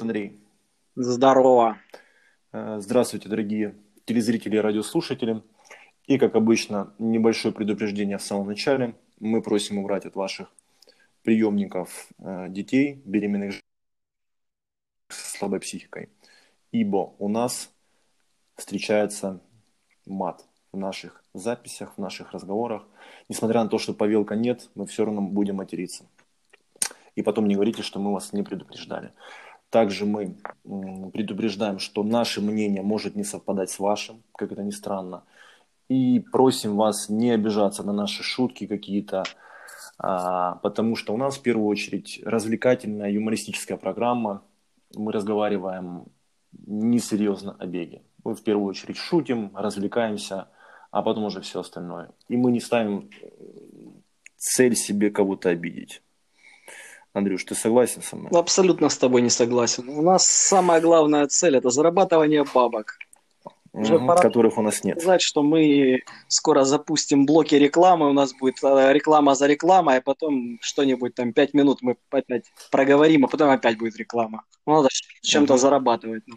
Андрей. Здорово. Э, здравствуйте, дорогие телезрители и радиослушатели. И, как обычно, небольшое предупреждение в самом начале. Мы просим убрать от ваших приемников э, детей, беременных с слабой психикой. Ибо у нас встречается мат в наших записях, в наших разговорах. Несмотря на то, что повелка нет, мы все равно будем материться. И потом не говорите, что мы вас не предупреждали. Также мы предупреждаем, что наше мнение может не совпадать с вашим, как это ни странно. И просим вас не обижаться на наши шутки какие-то, а, потому что у нас в первую очередь развлекательная юмористическая программа. Мы разговариваем несерьезно о беге. Мы в первую очередь шутим, развлекаемся, а потом уже все остальное. И мы не ставим цель себе кого-то обидеть. Андрюш, ты согласен со мной? Абсолютно с тобой не согласен. У нас самая главная цель – это зарабатывание бабок. Уже угу, пора которых у нас нет. Сказать, что мы скоро запустим блоки рекламы, у нас будет э, реклама за рекламой, а потом что-нибудь там пять минут мы опять проговорим, а потом опять будет реклама. Надо чем-то угу. зарабатывать. Ну.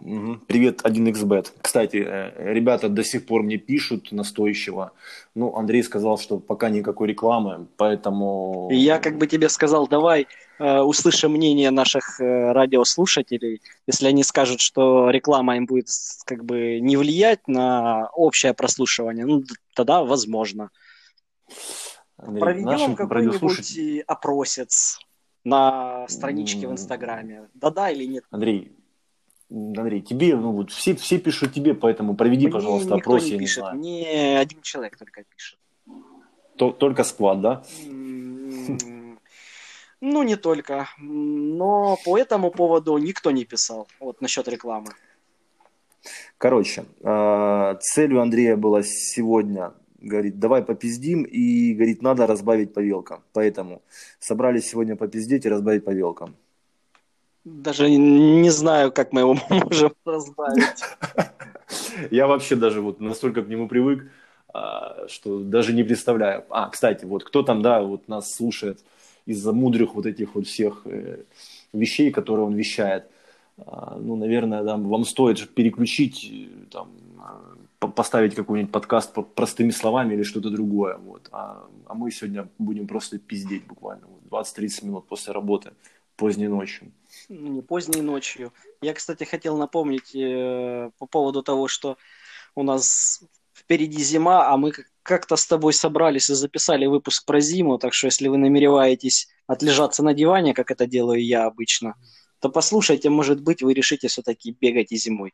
Привет, 1xbet. Кстати, э, ребята до сих пор мне пишут настойчиво. Ну, Андрей сказал, что пока никакой рекламы, поэтому... Я как бы тебе сказал, давай э, услышим мнение наших э, радиослушателей. Если они скажут, что реклама им будет как бы не влиять на общее прослушивание, ну, тогда возможно. Андрей, Проведем какой-нибудь радиослушатель... опросец на страничке в Инстаграме. Да-да или нет? Андрей, Андрей, тебе, ну вот все, все пишут тебе, поэтому проведи, Мне пожалуйста, опрос, не пишет. не. Мне один человек только пишет. То, только сквад, да? Ну, не только. Но по этому поводу никто не писал. Вот насчет рекламы. Короче, а, целью Андрея было сегодня, говорит, давай попиздим, и, говорит, надо разбавить по вилкам. Поэтому собрались сегодня попиздеть и разбавить по вилкам. Даже не знаю, как мы его можем разбавить. Я вообще даже вот настолько к нему привык, а, что даже не представляю. А, кстати, вот кто там, да, вот нас слушает из-за мудрых вот этих вот всех э, вещей, которые он вещает. А, ну, наверное, да, вам стоит переключить, э, там, поставить какой-нибудь подкаст простыми словами или что-то другое. Вот. А, а мы сегодня будем просто пиздеть буквально вот, 20-30 минут после работы, поздней ночью не поздней ночью. Я, кстати, хотел напомнить э, по поводу того, что у нас впереди зима, а мы как-то с тобой собрались и записали выпуск про зиму, так что если вы намереваетесь отлежаться на диване, как это делаю я обычно, то послушайте, может быть, вы решите все-таки бегать и зимой.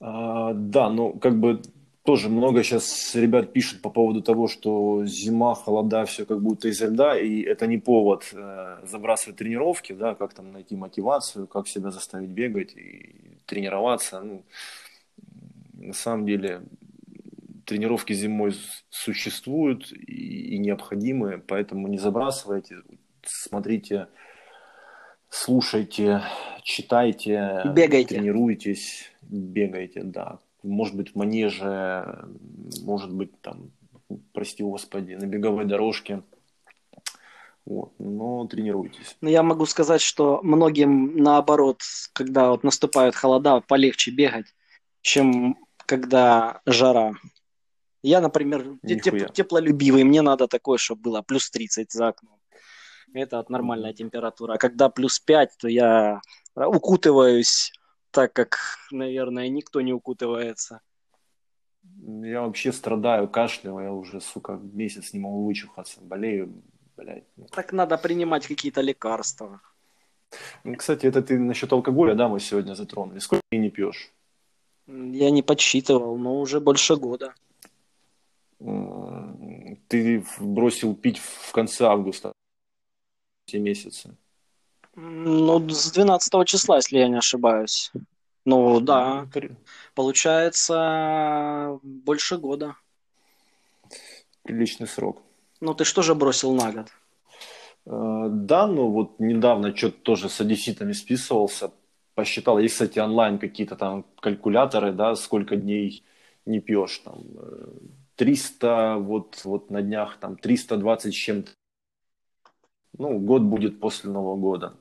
А, да, ну как бы тоже много сейчас ребят пишут по поводу того, что зима, холода, все как будто из льда, и это не повод э, забрасывать тренировки, да, как там найти мотивацию, как себя заставить бегать и тренироваться. Ну, на самом деле тренировки зимой существуют и, и необходимы, поэтому не забрасывайте, смотрите, слушайте, читайте, бегайте. тренируйтесь, бегайте, да может быть, в манеже, может быть, там, прости господи, на беговой дорожке. Вот, но тренируйтесь. Но я могу сказать, что многим наоборот, когда вот наступают холода, полегче бегать, чем когда жара. Я, например, теп- теплолюбивый, мне надо такое, чтобы было плюс 30 за окном. Это от нормальная температура. А когда плюс 5, то я укутываюсь так как, наверное, никто не укутывается. Я вообще страдаю, кашляю, я уже, сука, месяц не могу вычухаться, болею, блядь. Так надо принимать какие-то лекарства. Ну, кстати, это ты насчет алкоголя, да, мы сегодня затронули. Сколько ты не пьешь? Я не подсчитывал, но уже больше года. Ты бросил пить в конце августа, все месяцы. Ну, с 12 числа, если я не ошибаюсь. Ну, да. Получается, больше года. Приличный срок. Ну, ты что же бросил на год? Э, да, ну вот недавно что-то тоже с одесситами списывался. Посчитал, есть, кстати, онлайн какие-то там калькуляторы, да, сколько дней не пьешь. Там 300, э, вот, вот на днях там 320 с чем-то ну, год будет после Нового года.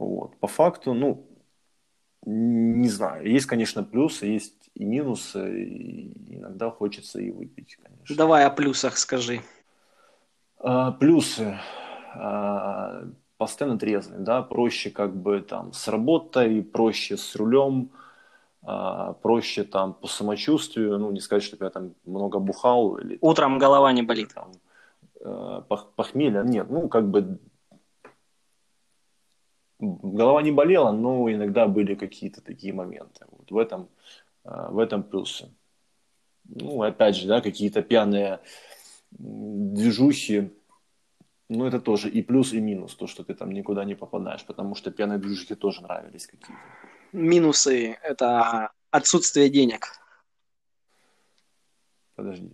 Вот. По факту, ну, не знаю. Есть, конечно, плюсы, есть и минусы. И иногда хочется и выпить, конечно. Давай о плюсах скажи. А, плюсы. А, постоянно трезвый, да, проще как бы там с работой, проще с рулем, а, проще там по самочувствию, ну, не сказать, что я там много бухал. Или, Утром там, голова не болит. Там, э, похмелье, нет, ну, как бы голова не болела, но иногда были какие-то такие моменты. Вот в этом, э, в этом плюсы. Ну, опять же, да, какие-то пьяные движухи, ну, это тоже и плюс, и минус, то, что ты там никуда не попадаешь, потому что пьяные движухи тоже нравились какие-то. Минусы – это отсутствие денег. Подожди,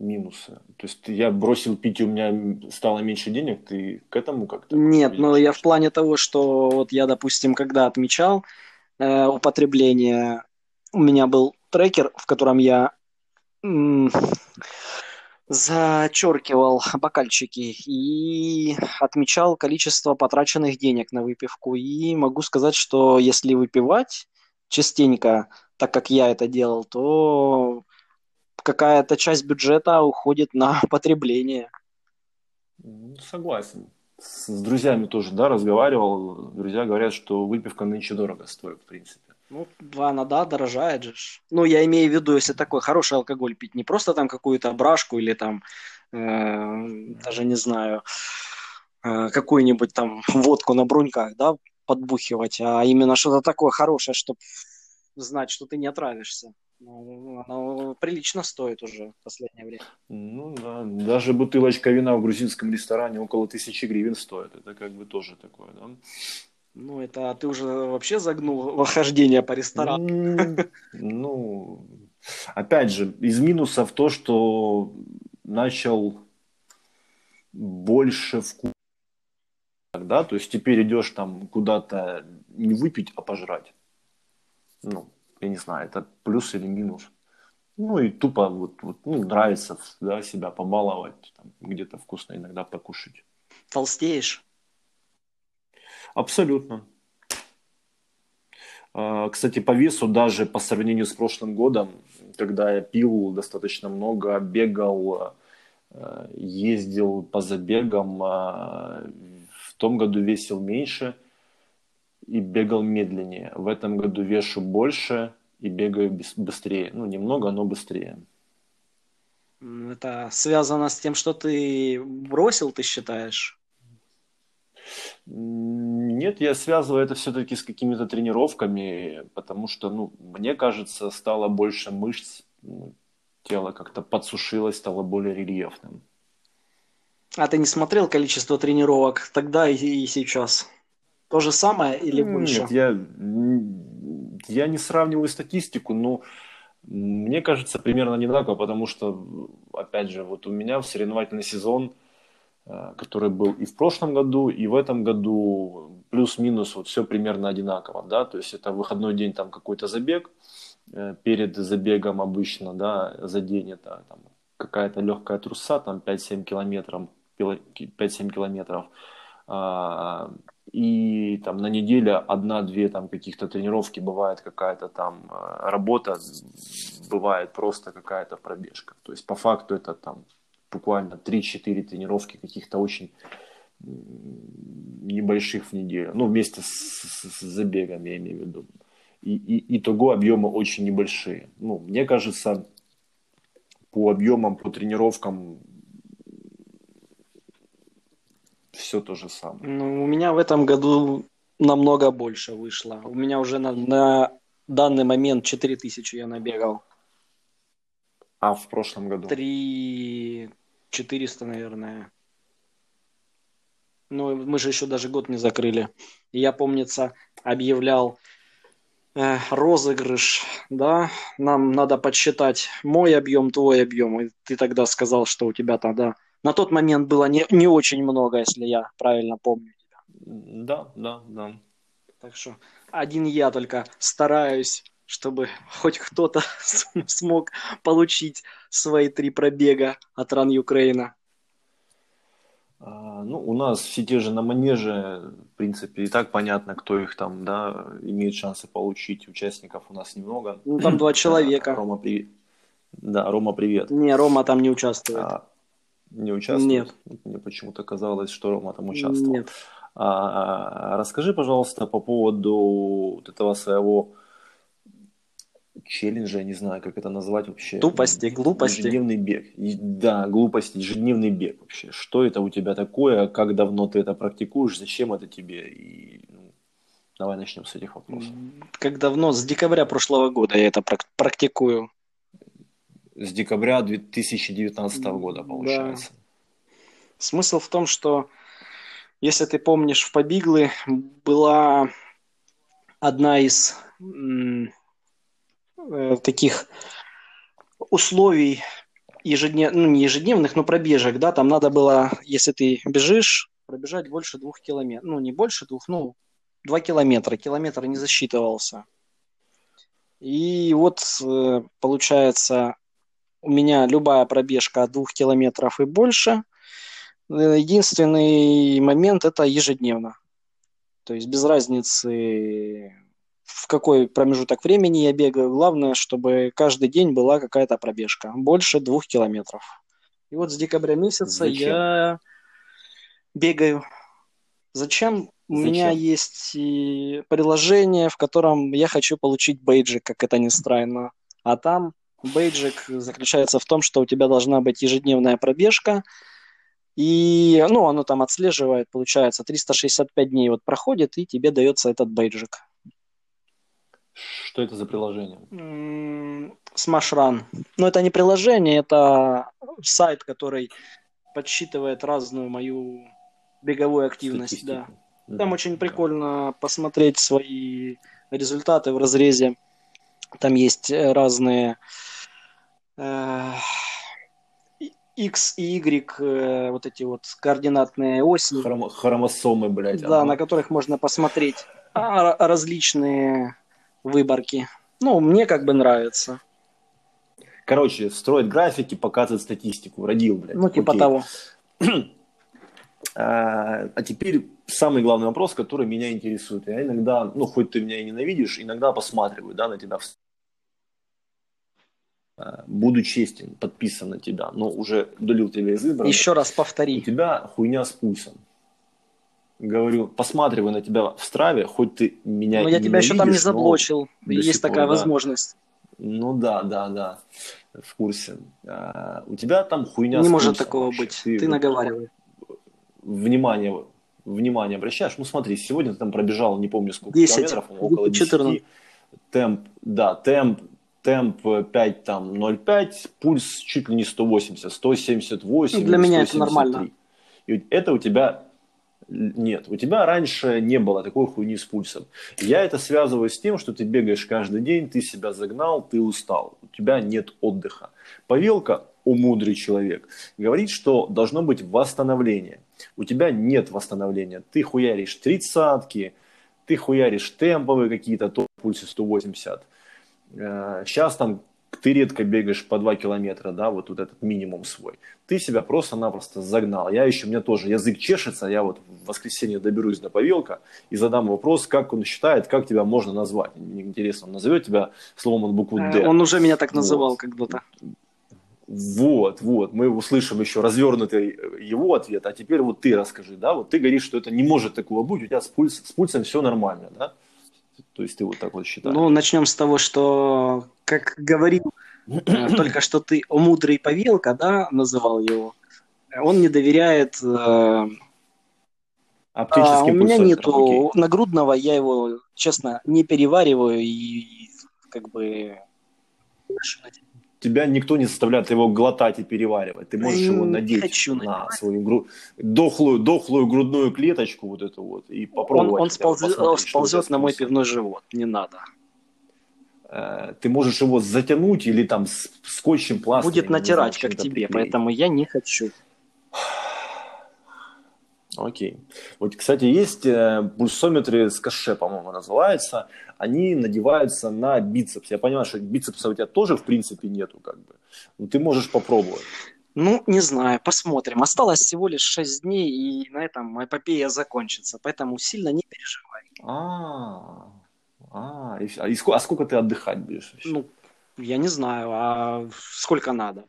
минусы. То есть я бросил пить, и у меня стало меньше денег, ты к этому как-то? Нет, но я в плане того, что вот я, допустим, когда отмечал э, употребление, у меня был трекер, в котором я зачеркивал бокальчики и отмечал количество потраченных денег на выпивку. И могу сказать, что если выпивать частенько, так как я это делал, то какая-то часть бюджета уходит на потребление. Согласен. С друзьями тоже, да, разговаривал. Друзья говорят, что выпивка нынче дорого стоит, в принципе. Ну, она, да, дорожает же. Ну, я имею в виду, если такой хороший алкоголь пить, не просто там какую-то брашку или там, э, даже не знаю, э, какую-нибудь там водку на бруньках, да, подбухивать, а именно что-то такое хорошее, чтобы знать, что ты не отравишься. Ну, оно прилично стоит уже в последнее время. Ну да, даже бутылочка вина в грузинском ресторане около тысячи гривен стоит. Это как бы тоже такое, да? Ну, это ты уже вообще загнул вохождение по ресторану. Ну, опять же, из минусов то, что начал больше вкус. Да? То есть теперь идешь там куда-то не выпить, а пожрать. Ну, я не знаю, это плюс или минус. Ну и тупо вот, вот ну, нравится да, себя побаловать, там, где-то вкусно иногда покушать. Толстеешь? Абсолютно. А, кстати, по весу даже по сравнению с прошлым годом, когда я пил достаточно много, бегал, а, ездил по забегам, а, в том году весил меньше и бегал медленнее. В этом году вешу больше и бегаю быстрее. Ну, немного, но быстрее. Это связано с тем, что ты бросил, ты считаешь? Нет, я связываю это все-таки с какими-то тренировками, потому что, ну, мне кажется, стало больше мышц, ну, тело как-то подсушилось, стало более рельефным. А ты не смотрел количество тренировок тогда и, и сейчас? То же самое или больше? Нет, я, я не сравниваю статистику, но мне кажется, примерно одинаково, потому что, опять же, вот у меня в соревновательный сезон – Э, который был и в прошлом году, и в этом году плюс-минус вот все примерно одинаково, да, то есть это выходной день там какой-то забег, э, перед забегом обычно, да, за день это там, какая-то легкая труса, там 5-7 километров, 5-7 километров, а, и там на неделе одна-две там каких-то тренировки, бывает какая-то там э, работа, бывает просто какая-то пробежка, то есть по факту это там буквально 3-4 тренировки каких-то очень небольших в неделю. Ну, вместе с, с, с забегом, я имею в виду. И, и, итого объемы очень небольшие. Ну, мне кажется, по объемам, по тренировкам все то же самое. Ну, у меня в этом году намного больше вышло. У меня уже на, на данный момент 4000 я набегал. А в прошлом году? Три 400, наверное. Ну, мы же еще даже год не закрыли. Я, помнится, объявлял э, розыгрыш, да, нам надо подсчитать мой объем, твой объем. И ты тогда сказал, что у тебя тогда на тот момент было не, не очень много, если я правильно помню тебя. Да, да, да. Так что один я только стараюсь, чтобы хоть кто-то смог получить свои три пробега от Ран Украина? Ну, у нас все те же на манеже, в принципе, и так понятно, кто их там, да, имеет шансы получить. Участников у нас немного. Ну, там два человека. Рома, привет. Да, Рома, привет. Не, Рома там не участвует. А, не участвует? Нет. Мне почему-то казалось, что Рома там участвовал. Нет. А, расскажи, пожалуйста, по поводу вот этого своего челленджа, не знаю, как это назвать вообще. Тупости, глупости. Ежедневный бег. Да, глупости, ежедневный бег вообще. Что это у тебя такое, как давно ты это практикуешь, зачем это тебе? И, ну, давай начнем с этих вопросов. Как давно? С декабря прошлого года я это практикую. С декабря 2019 года, получается. Да. Смысл в том, что, если ты помнишь, в Побиглы была одна из э, таких условий ежеднев... ну, не ежедневных, но пробежек, да, там надо было, если ты бежишь, пробежать больше двух километров, ну, не больше двух, ну, два километра, километр не засчитывался. И вот, э, получается, у меня любая пробежка от двух километров и больше. Единственный момент – это ежедневно. То есть без разницы, в какой промежуток времени я бегаю. Главное, чтобы каждый день была какая-то пробежка. Больше двух километров. И вот с декабря месяца Зачем? я бегаю. Зачем? У Зачем? меня есть приложение, в котором я хочу получить бейджик, как это ни странно. А там бейджик заключается в том, что у тебя должна быть ежедневная пробежка, и, ну, оно там отслеживает, получается, 365 дней вот проходит, и тебе дается этот бейджик. Что это за приложение? Smash Run. Ну, это не приложение, это сайт, который подсчитывает разную мою беговую активность. Да. Там очень прикольно посмотреть свои результаты в разрезе. Там есть э, разные э, X и Y, э, вот эти вот координатные оси. Хром, хромосомы, блядь. Да, ага. на которых можно посмотреть а, различные выборки. Ну, мне как бы нравится. Короче, строит графики, показывает статистику. Родил, блядь. Ну, типа Окей. того. А, а теперь самый главный вопрос, который меня интересует. Я иногда, ну, хоть ты меня и ненавидишь, иногда посматриваю, да, на тебя в буду честен, подписан на тебя, но уже удалил тебя из выбора. Еще раз повтори. У тебя хуйня с пульсом говорю, посматриваю на тебя в страве, хоть ты меня Но я тебя еще там не заблочил, есть такая пор, возможность. Ну да, да, да, в курсе. А, у тебя там хуйня Не может такого вообще. быть, ты, ты наговаривай. Внимание, внимание обращаешь. Ну смотри, сегодня ты там пробежал, не помню сколько 10, километров, около 10. 14. Темп, да, темп, темп 5 там 0,5, пульс чуть ли не 180, 178. Ну, для меня 173. это нормально. И это у тебя нет, у тебя раньше не было такой хуйни с пульсом. Я это связываю с тем, что ты бегаешь каждый день, ты себя загнал, ты устал, у тебя нет отдыха. Павелка, о мудрый человек, говорит, что должно быть восстановление. У тебя нет восстановления. Ты хуяришь тридцатки, ты хуяришь темповые какие-то, то пульсе 180. Сейчас там ты редко бегаешь по 2 километра, да, вот, вот этот минимум свой. Ты себя просто-напросто загнал. Я еще, у меня тоже язык чешется, я вот в воскресенье доберусь до Павелка и задам вопрос, как он считает, как тебя можно назвать. Мне интересно, он назовет тебя словом от буквы «Д». Он уже меня так называл вот. когда-то. Вот, вот, мы услышим еще развернутый его ответ, а теперь вот ты расскажи, да, вот ты говоришь, что это не может такого быть, у тебя с, пульс, с пульсом все нормально, да? То есть ты вот так вот считаешь? Ну, начнем с того, что, как говорил э, только что ты, о мудрый повелка, да, называл его, он не доверяет... Э, а у меня нету окей. нагрудного, я его, честно, не перевариваю и как бы тебя никто не заставляет его глотать и переваривать. Ты можешь его надеть хочу на надевать. свою гру... дохлую, дохлую грудную клеточку вот эту вот и попробовать. Он, он сползет, сползет на мой пивной живот, не надо. Э, ты можешь его затянуть или там скотчем пластырем. Будет натирать, знаю, как тебе, приклеить. поэтому я не хочу. Окей. Вот, кстати, есть э, пульсометры с каше, по-моему, называется. Они надеваются на бицепс. Я понимаю, что бицепса у тебя тоже, в принципе, нету, как бы. Но ты можешь попробовать. Ну, не знаю, посмотрим. Осталось всего лишь 6 дней, и на этом эпопея закончится, поэтому сильно не переживай. А, а, и, а, и сколько, а сколько ты отдыхать будешь? Вообще? Ну, я не знаю, а сколько надо?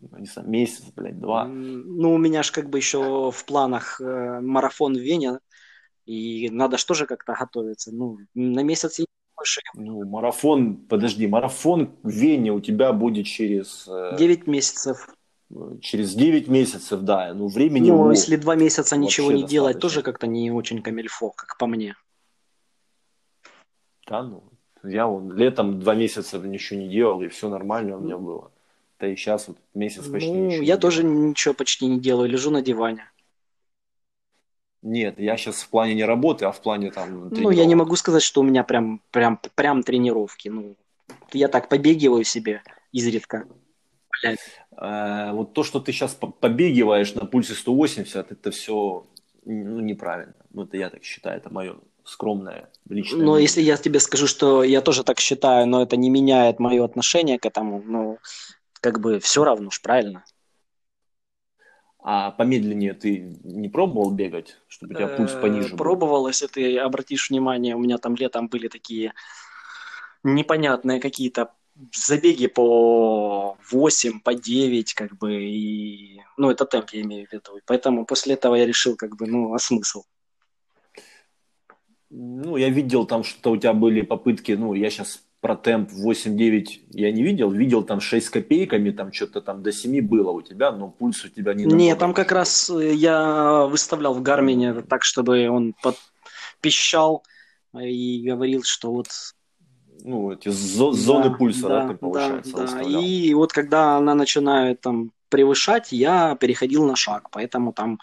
Ну, не знаю, месяц, блядь, два. Ну, у меня же как бы еще в планах э, марафон в Вене, и надо же тоже как-то готовиться. Ну, на месяц я больше. Ну, марафон, подожди, марафон в Вене у тебя будет через... Э, 9 месяцев. Через 9 месяцев, да. Ну, времени... Ну, если 2 месяца ничего не делать, тоже как-то не очень камельфо, как по мне. Да, ну, я вон, летом 2 месяца ничего не делал, и все нормально у меня было. Да и сейчас вот месяц почти ну, ничего я тоже делал. ничего почти не делаю, лежу на диване. Нет, я сейчас в плане не работы, а в плане там тренировок. Ну, я не могу сказать, что у меня прям, прям, прям тренировки. Ну, я так побегиваю себе изредка. Э, вот то, что ты сейчас побегиваешь на пульсе 180, это все ну, неправильно. Ну, это я так считаю, это мое скромное личное. Но мнение. если я тебе скажу, что я тоже так считаю, но это не меняет мое отношение к этому, ну, как бы все равно ж, правильно? А помедленнее ты не пробовал бегать, чтобы у тебя пульс э, пониже был? Пробовал, если ты обратишь внимание, у меня там летом были такие непонятные какие-то забеги по 8, по 9, как бы, и, ну, это темп я имею в виду, поэтому после этого я решил, как бы, ну, а смысл? Ну, я видел там, что у тебя были попытки, ну, я сейчас про темп 8-9 я не видел. Видел там 6 с копейками, там что-то там до 7 было у тебя, но пульс у тебя не Не, там как раз э, я выставлял в Гармине так, чтобы он под... пищал и говорил, что вот ну, эти зоны да, пульса, да, да ты, получается, да, да. И вот когда она начинает там превышать, я переходил на шаг, поэтому там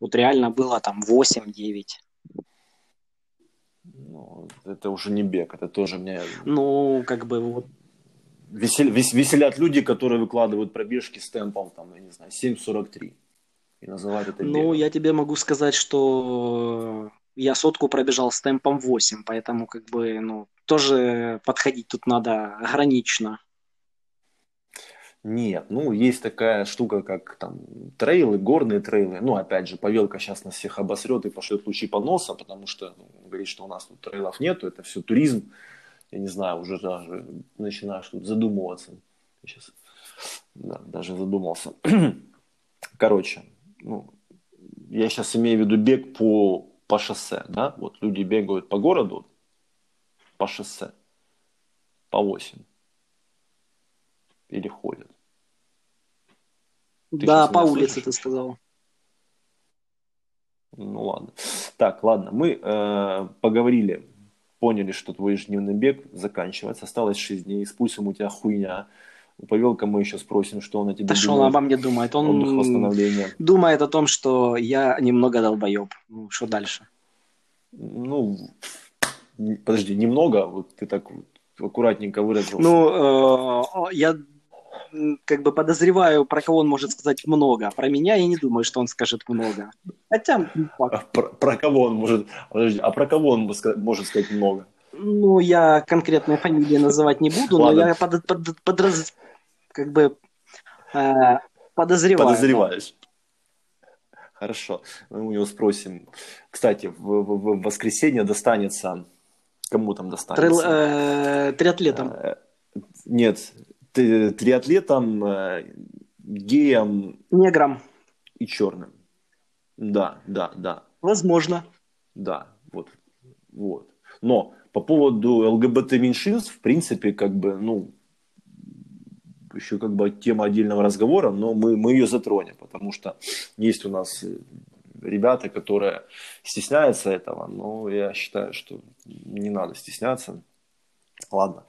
вот реально было там 8-9. Ну, это уже не бег, это тоже мне... Ну, как бы вот... Весел, вес, веселят люди, которые выкладывают пробежки с темпом, там, я не знаю, 7.43. И называют это бегом. Ну, я тебе могу сказать, что я сотку пробежал с темпом 8, поэтому, как бы, ну, тоже подходить тут надо ограниченно. Нет, ну есть такая штука, как там трейлы, горные трейлы. Ну, опять же, Павелка сейчас нас всех обосрет и пошлет лучи по носу, потому что ну, говорит, что у нас тут трейлов нету, это все туризм. Я не знаю, уже даже начинаешь тут задумываться. сейчас да, даже задумался. Короче, ну, я сейчас имею в виду бег по, по шоссе, да, вот люди бегают по городу по шоссе по 8 или ходят. Ты да, по улице слышишь? ты сказал. Ну ладно. Так, ладно, мы э, поговорили, поняли, что твой ежедневный бег заканчивается. Осталось 6 дней, с пульсом у тебя хуйня. У Павелка мы еще спросим, что он о тебе да думает. что он обо мне думает? Он думает о том, что я немного долбоеб. Ну, что дальше? Ну, подожди, немного, вот ты так аккуратненько выразился. Ну, э, я как бы подозреваю, про кого он может сказать много. Про меня я не думаю, что он скажет много. Хотя... А про, про кого он может... Подожди, а про кого он может сказать много? Ну, я конкретные фамилии называть не буду, но я под, под, подраз... как бы э, подозреваю. Подозреваешь. Хорошо. Мы у него спросим. Кстати, в, в, в воскресенье достанется... Кому там достанется? Трил, э, триатлетам. Э, нет, триатлетом, э, геем. Негром. И черным. Да, да, да. Возможно. Да, вот. вот. Но по поводу ЛГБТ-меньшинств, в принципе, как бы, ну, еще как бы тема отдельного разговора, но мы, мы ее затронем, потому что есть у нас ребята, которые стесняются этого, но я считаю, что не надо стесняться. Ладно.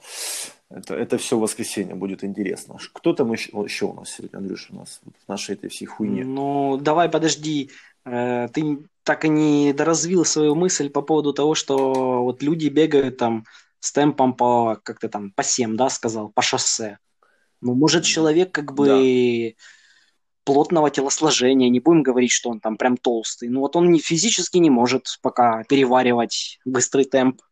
Это, это все воскресенье будет интересно. Кто там еще, еще у нас сегодня, Андрюша, у нас в нашей этой всей хуйне? Ну, давай, подожди. Э, ты так и не доразвил свою мысль по поводу того, что вот люди бегают там с темпом по, как ты там, по 7, да, сказал, по шоссе. Ну, может, человек как бы да. плотного телосложения, не будем говорить, что он там прям толстый. Ну, вот он не, физически не может пока переваривать быстрый темп.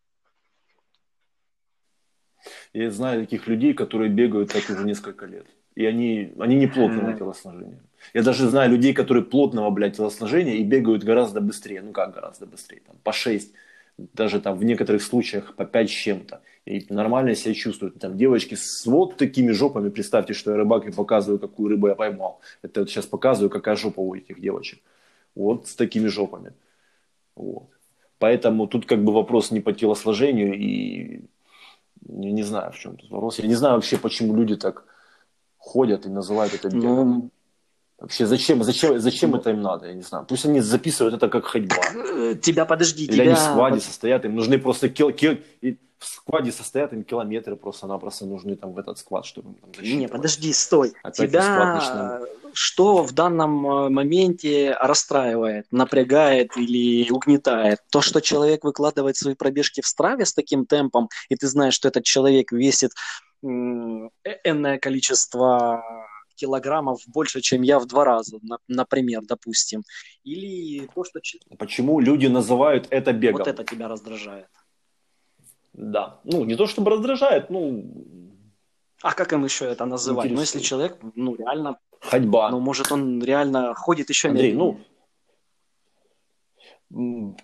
Я знаю таких людей, которые бегают так уже несколько лет. И они, они не плотного телосложения. Я даже знаю людей, которые плотного, блядь, телосложения и бегают гораздо быстрее. Ну как гораздо быстрее? Там, по 6, даже там в некоторых случаях по 5 с чем-то. И нормально себя чувствуют. Там девочки с вот такими жопами. Представьте, что я рыбак и показываю, какую рыбу я поймал. Это вот сейчас показываю, какая жопа у этих девочек. Вот с такими жопами. Вот. Поэтому тут как бы вопрос не по телосложению и я не знаю, в чем тут вопрос. Я не знаю вообще, почему люди так ходят и называют это бегом. Ну, Вообще, зачем, зачем, зачем ну, это им надо, я не знаю. Пусть они записывают это как ходьба. Тебя, подожди, Или тебя... они в скваде состоят, им нужны просто кил, кил, в скваде состоят, им километры просто-напросто нужны там в этот сквад, чтобы там Не, подожди, стой. Опять тебя что в данном э, моменте расстраивает, напрягает или угнетает? То, что человек выкладывает свои пробежки в страве с таким темпом, и ты знаешь, что этот человек весит э, энное количество килограммов больше, чем я в два раза, например, допустим. Или то, что... Почему люди называют это бегом? Вот это тебя раздражает. Да. Ну, не то чтобы раздражает, ну... А как им еще это называть? Ну, если человек, ну, реально... Ходьба. Ну, может, он реально ходит еще Андрей, ну,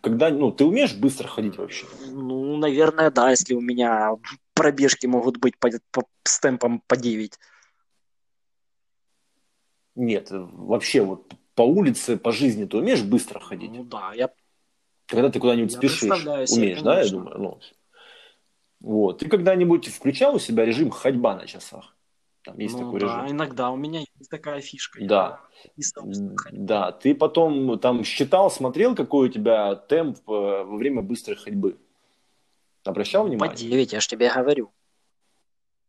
когда, ну, ты умеешь быстро ходить вообще? Ну, наверное, да, если у меня пробежки могут быть по, по, с темпом по 9. Нет, вообще вот по улице, по жизни ты умеешь быстро ходить? Ну да, я... Когда ты куда-нибудь я спешишь, умеешь, да, я думаю? Ну, вот. Ты когда-нибудь включал у себя режим ходьба на часах? Там есть ну, такой да, режим. иногда у меня есть такая фишка. Да. да, ты потом там считал, смотрел, какой у тебя темп э, во время быстрой ходьбы? Обращал внимание? По 9, я же тебе говорю.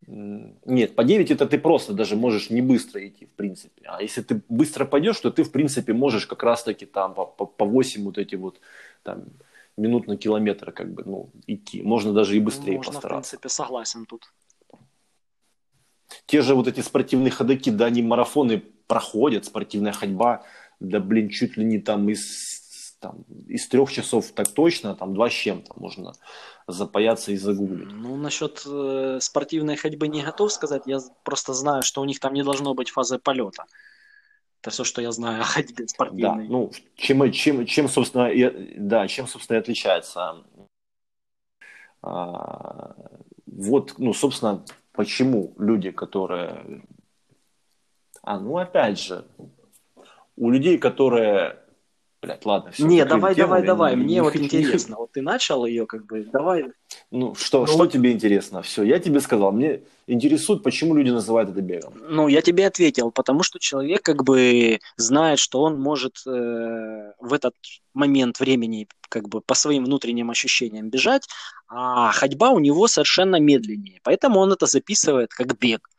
Нет, по 9 это ты просто даже можешь не быстро идти, в принципе. А если ты быстро пойдешь, то ты, в принципе, можешь как раз-таки там по, по, по 8 вот эти вот там, минут на километр как бы, ну, идти. Можно даже и быстрее Можно, постараться. в принципе, согласен тут. Те же вот эти спортивные ходоки, да, они марафоны проходят, спортивная ходьба, да, блин, чуть ли не там из, там, из трех часов так точно, там два с чем-то можно запаяться и загуглить. Ну, насчет э, спортивной ходьбы не готов сказать. Я просто знаю, что у них там не должно быть фазы полета. Это все, что я знаю о ходьбе спортивной. Да, ну, чем, чем, чем собственно, и, да, чем, собственно, и отличается. А, вот, ну, собственно, почему люди, которые... А, ну, опять же, у людей, которые Блять, ладно, все. Не, давай, тему, давай, давай. Не, Мне не вот хочу, интересно. Вот ты начал ее, как бы, давай. Ну, что, ну, что вот... тебе интересно? Все, я тебе сказал. Мне интересует, почему люди называют это бегом. Ну, я тебе ответил, потому что человек, как бы, знает, что он может э, в этот момент времени, как бы, по своим внутренним ощущениям бежать, а ходьба у него совершенно медленнее. Поэтому он это записывает как бег.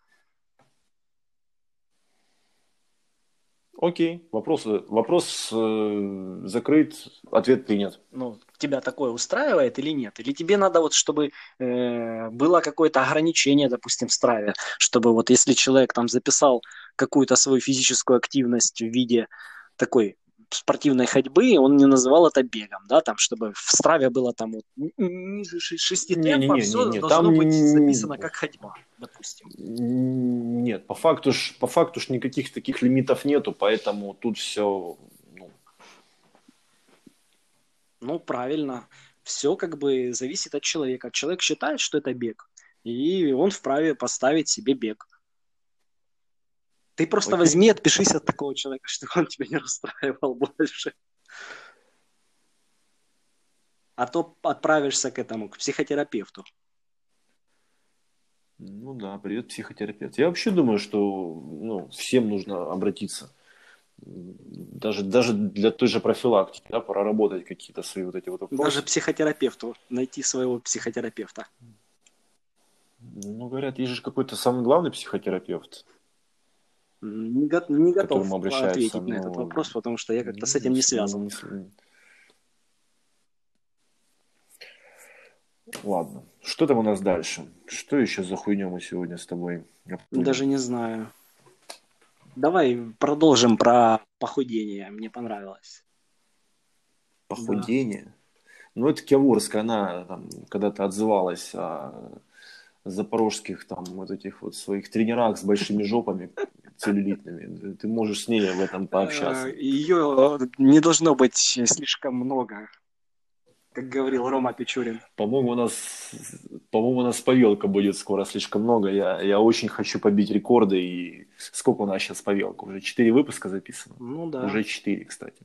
Окей, вопрос, вопрос э, закрыт, ответ принят. Ну, тебя такое устраивает или нет? Или тебе надо вот, чтобы э, было какое-то ограничение, допустим, в страве, чтобы вот если человек там записал какую-то свою физическую активность в виде такой спортивной ходьбы, он не называл это бегом, да, там, чтобы в страве было там вот ниже шести темпа, не, не, не, все не, не, должно там быть записано как ходьба, допустим. Нет, по факту ж, по факту ж никаких таких лимитов нету, поэтому тут все, ну... ну, правильно, все как бы зависит от человека. Человек считает, что это бег, и он вправе поставить себе бег. Ты просто Окей. возьми, отпишись от такого человека, что он тебя не расстраивал больше. А то отправишься к этому, к психотерапевту. Ну да, придет психотерапевт. Я вообще думаю, что ну, всем нужно обратиться. Даже, даже для той же профилактики, да, проработать какие-то свои вот эти вот вопросы. Даже психотерапевту, найти своего психотерапевта. Ну, говорят, есть же какой-то самый главный психотерапевт не, го- не готов ответить но... на этот ну, вопрос, потому что я как-то с этим не связан. Ладно. Что там у нас дальше? Что еще за хуйню мы сегодня с тобой? Даже не знаю. Давай продолжим про похудение. Мне понравилось. Похудение? Да. Ну, это Киаворская, она там когда-то отзывалась о запорожских там вот этих вот своих тренерах с большими жопами целлюлитными. Ты можешь с ней в этом пообщаться. Э, Ее не должно быть слишком много, как говорил Рома Печурин. По-моему, у нас, по-моему, у нас повелка будет скоро слишком много. Я, я очень хочу побить рекорды. И сколько у нас сейчас повелка? Уже четыре выпуска записано? Ну да. Уже четыре, кстати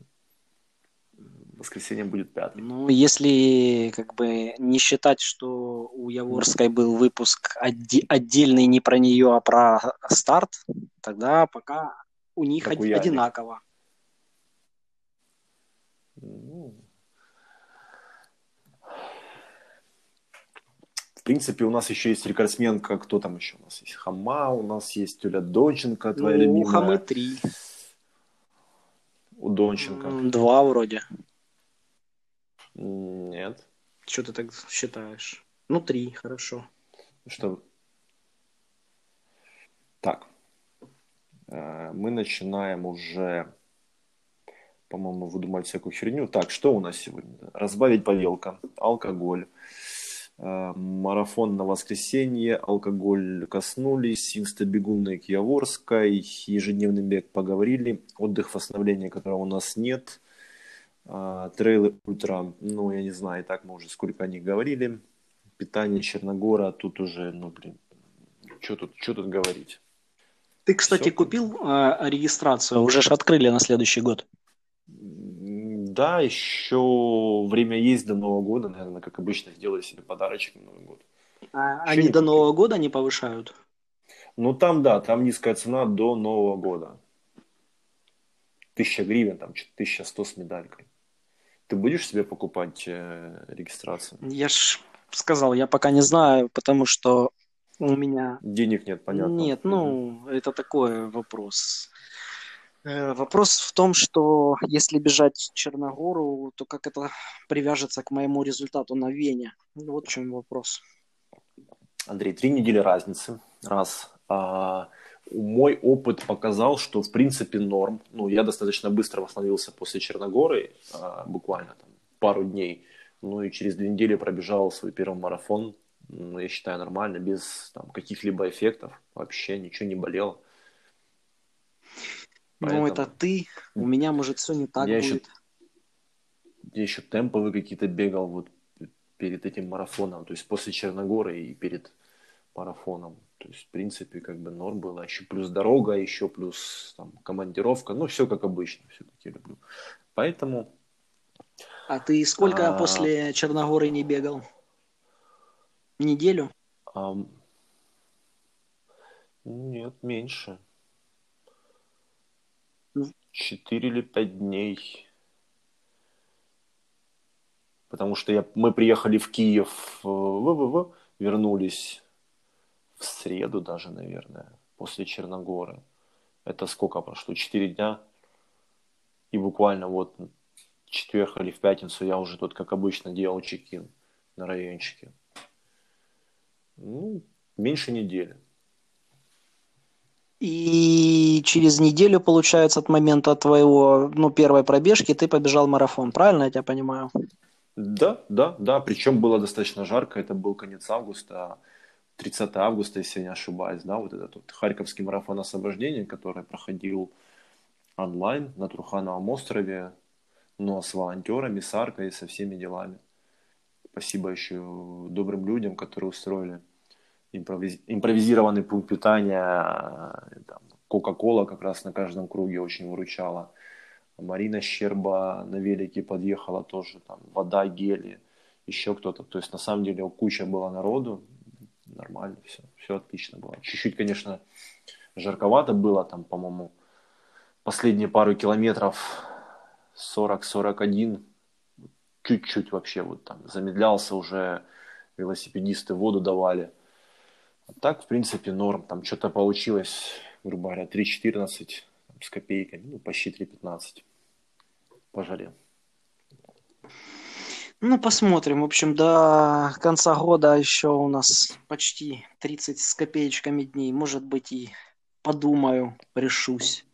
воскресенье будет пятый. Ну, если как бы не считать, что у Яворской был выпуск отде- отдельный не про нее, а про старт, тогда пока у них од- одинаково. Ну, в принципе, у нас еще есть рекордсменка, кто там еще у нас есть? Хама, у нас есть Юля Донченко, твоя ну, любимая. У Хамы три. У Донченко. Два вроде. Нет. Что ты так считаешь? Ну, три, хорошо. Что? Так. Э, мы начинаем уже, по-моему, выдумать всякую херню. Так, что у нас сегодня? Разбавить повелка, алкоголь, э, марафон на воскресенье, алкоголь коснулись, инстабегунной к Яворской, ежедневный бег поговорили, отдых восстановления, которого у нас нет – а, трейлы ультра, ну, я не знаю, и так мы уже сколько о них говорили. Питание Черногора, тут уже, ну, блин, что тут, что тут говорить? Ты, кстати, Все. купил э, регистрацию? Уже ж открыли на следующий год. Да, еще время есть до Нового года, наверное, как обычно, сделай себе подарочек на Новый год. А они до Нового года не повышают? Ну, там, да, там низкая цена до Нового года. Тысяча гривен, там, 1100 с медалькой. Ты будешь себе покупать э, регистрацию? Я ж сказал, я пока не знаю, потому что у меня... Денег нет, понятно. Нет, ну, угу. это такой вопрос. Э, вопрос в том, что если бежать Черногору, то как это привяжется к моему результату на Вене? Вот в чем вопрос. Андрей, три недели разницы. Раз. А, мой опыт показал, что в принципе норм. Ну, я достаточно быстро восстановился после Черногоры, а, буквально там пару дней. Ну и через две недели пробежал свой первый марафон. Ну, я считаю нормально, без там, каких-либо эффектов. Вообще ничего не болело. Поэтому... Ну, это ты. У меня, может, все не так я будет. Еще... Я еще темповые какие-то бегал вот перед этим марафоном. То есть после Черногоры и перед марафоном. То есть, в принципе, как бы норм было. Еще плюс дорога, еще плюс там, командировка. Ну, все как обычно все-таки люблю. Поэтому... А ты сколько а... после Черногоры не бегал? Неделю? А... Нет, меньше. Четыре или пять дней. Потому что я, мы приехали в Киев, в, в, в, вернулись в среду даже, наверное, после Черногоры. Это сколько прошло? Четыре дня. И буквально вот в четверг или в пятницу я уже тут, как обычно, делал чекин на райончике. Ну, меньше недели. И через неделю, получается, от момента твоего, ну, первой пробежки ты побежал марафон, правильно я тебя понимаю? Да, да, да. Причем было достаточно жарко. Это был конец августа. 30 августа, если я не ошибаюсь, да, вот этот вот Харьковский марафон освобождения, который проходил онлайн на Трухановом острове, но с волонтерами, с аркой, со всеми делами. Спасибо еще добрым людям, которые устроили импровиз... импровизированный пункт питания. Там, Кока-кола как раз на каждом круге очень выручала. Марина Щерба на велике подъехала тоже, там, вода, гели, еще кто-то. То есть, на самом деле, куча была народу, нормально, все, все отлично было. Чуть-чуть, конечно, жарковато было, там, по-моему, последние пару километров 40-41, чуть-чуть вообще вот там замедлялся уже, велосипедисты воду давали. А так, в принципе, норм, там что-то получилось, грубо говоря, 3.14 с копейками, ну, почти 3.15 пожалел. Ну, посмотрим. В общем, до конца года еще у нас почти 30 с копеечками дней. Может быть, и подумаю, решусь.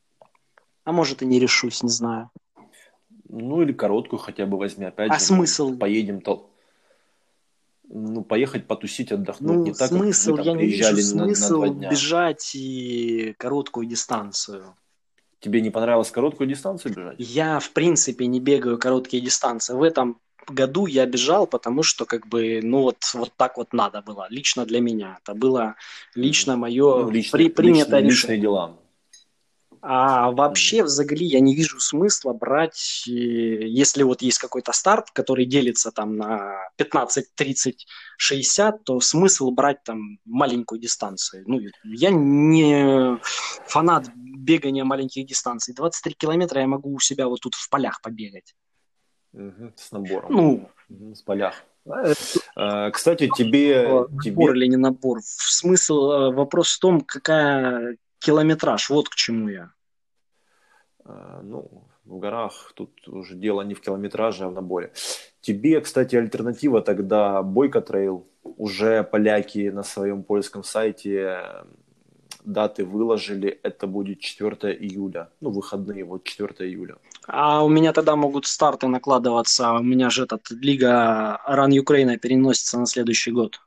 А может, и не решусь, не знаю. Ну, или короткую хотя бы возьми. Опять а же, смысл? Поедем то. ну, поехать потусить, отдохнуть. Ну, не так, смысл, как мы, там, я не вижу смысл на, на бежать и короткую дистанцию. Тебе не понравилось короткую дистанцию бежать? Я, в принципе, не бегаю короткие дистанции. В этом году я бежал, потому что, как бы, ну, вот, вот так вот надо было. Лично для меня. Это было лично мое ну, лично, при, принятое лично, решение. Личные дела. А вообще в Загли я не вижу смысла брать, если вот есть какой-то старт, который делится там на 15, 30, 60, то смысл брать там маленькую дистанцию. Ну, я не фанат бегания маленьких дистанций. 23 километра я могу у себя вот тут в полях побегать. Угу, с набором. Ну, угу, с полях. А, кстати, тебе... Набор тебе... или не набор? Смысл, э, вопрос в том, какая километраж, вот к чему я. А, ну, в горах тут уже дело не в километраже, а в наборе. Тебе, кстати, альтернатива тогда Boyko Trail. Уже поляки на своем польском сайте даты выложили. Это будет 4 июля. Ну, выходные, вот 4 июля. А у меня тогда могут старты накладываться. У меня же этот Лига Run Ukraine переносится на следующий год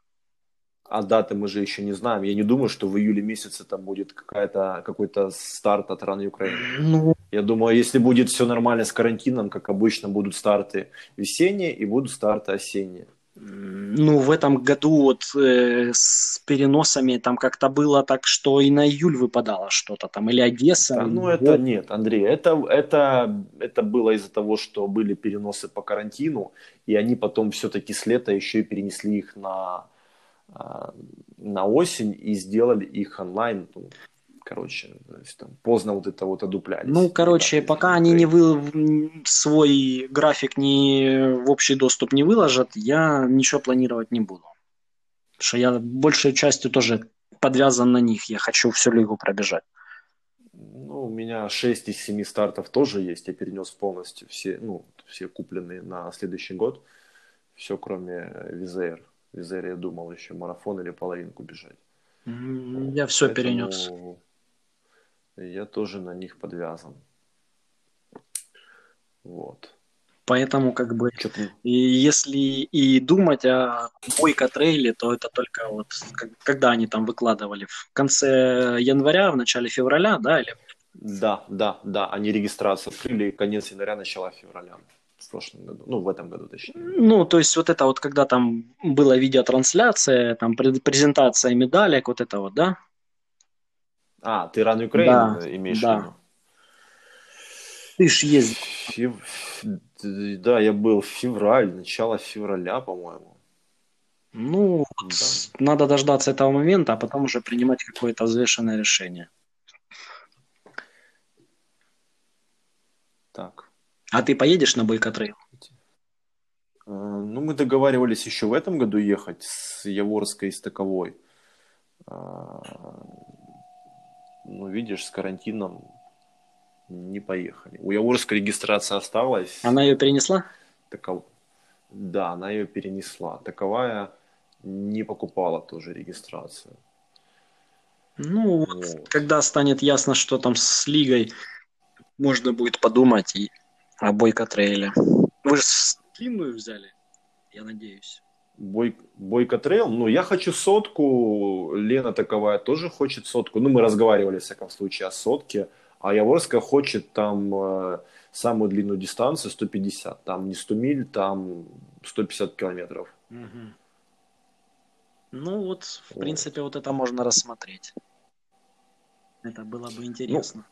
а даты мы же еще не знаем. Я не думаю, что в июле месяце там будет какая-то, какой-то старт от Раны Украины. Ну... Я думаю, если будет все нормально с карантином, как обычно, будут старты весенние и будут старты осенние. Ну, в этом году вот э, с переносами там как-то было так, что и на июль выпадало что-то там, или Одесса. Да, ну, это нет, Андрей, это, это, это было из-за того, что были переносы по карантину, и они потом все-таки с лета еще и перенесли их на а, на осень и сделали их онлайн. Короче, есть, там, поздно вот это вот одуплялись. Ну, короче, так, пока они не вы свой график не в общий доступ не выложат, я ничего планировать не буду. Потому что я большей частью тоже подвязан на них. Я хочу всю лигу пробежать. Ну, у меня 6 из 7 стартов тоже есть. Я перенес полностью все, ну, все купленные на следующий год. Все, кроме Визейр. Визере я думал еще марафон или половинку бежать. Я все Поэтому перенес. Я тоже на них подвязан. Вот. Поэтому как бы и если и думать о бойко трейле, то это только вот когда они там выкладывали в конце января, в начале февраля, да, или? Да, да, да, они регистрацию открыли конец января, начало февраля в прошлом году, ну, в этом году точнее. Ну, то есть вот это вот, когда там была видеотрансляция, там презентация медалек, вот это вот, да? А, ты ран Украину да, имеешь да. в виду? Ты ж ездил. Фев... Да, я был в февраль, начало февраля, по-моему. Ну, да. надо дождаться этого момента, а потом уже принимать какое-то взвешенное решение. Так. А ты поедешь на Бойкотрейл? Э, ну, мы договаривались еще в этом году ехать с Яворской и с Таковой. А, ну, видишь, с карантином не поехали. У Яворской регистрация осталась. Она ее перенесла? Таков... Да, она ее перенесла. Таковая не покупала тоже регистрацию. Ну, вот. вот. когда станет ясно, что там с лигой, можно будет подумать и а Бойко трейле. Вы же длинную взяли, я надеюсь. Бой, Бойко трейл, ну, я хочу сотку, Лена таковая тоже хочет сотку. Ну, мы разговаривали, в всяком случае, о сотке. А Яворская хочет там э, самую длинную дистанцию 150. Там не 100 миль, там 150 километров. Угу. Ну вот, в вот. принципе, вот это можно рассмотреть. Это было бы интересно.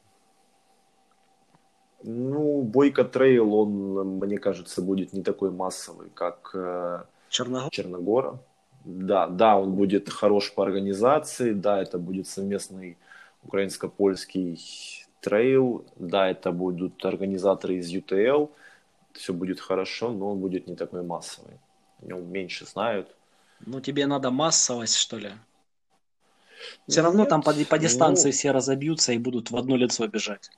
Ну, ну, Boyko Trail, он, мне кажется, будет не такой массовый, как э, Черногор? Черногора. Да, да, он будет хорош по организации, да, это будет совместный украинско-польский трейл, да, это будут организаторы из UTL, все будет хорошо, но он будет не такой массовый. О нем меньше знают. Ну, тебе надо массовость, что ли? Все равно там по, по дистанции ну... все разобьются и будут в одно лицо бежать.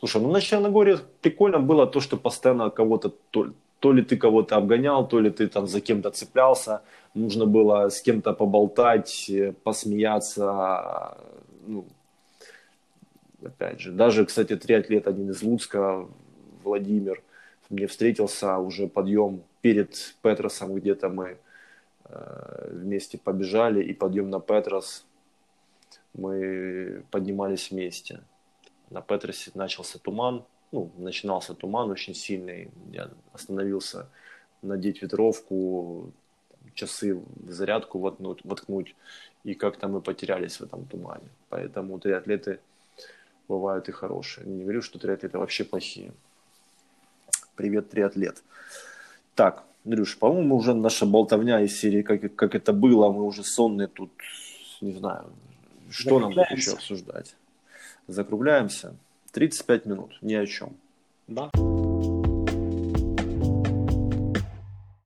Слушай, ну на Черногории прикольно было то, что постоянно кого-то, то, то ли ты кого-то обгонял, то ли ты там за кем-то цеплялся, нужно было с кем-то поболтать, э, посмеяться, ну, опять же, даже, кстати, триатлет один из Луцка, Владимир, мне встретился уже подъем перед Петросом где-то мы э, вместе побежали, и подъем на Петрос мы поднимались вместе. На Петросе начался туман, ну, начинался туман очень сильный. Я остановился надеть ветровку, часы в зарядку воткнуть, воткнуть, и как-то мы потерялись в этом тумане. Поэтому триатлеты бывают и хорошие. Не говорю, что триатлеты вообще плохие. Привет, триатлет. Так, Андрюш, по-моему, уже наша болтовня из серии, как, как это было, мы уже сонные тут, не знаю, что нам тут еще обсуждать. Закругляемся. 35 минут, ни о чем. Да.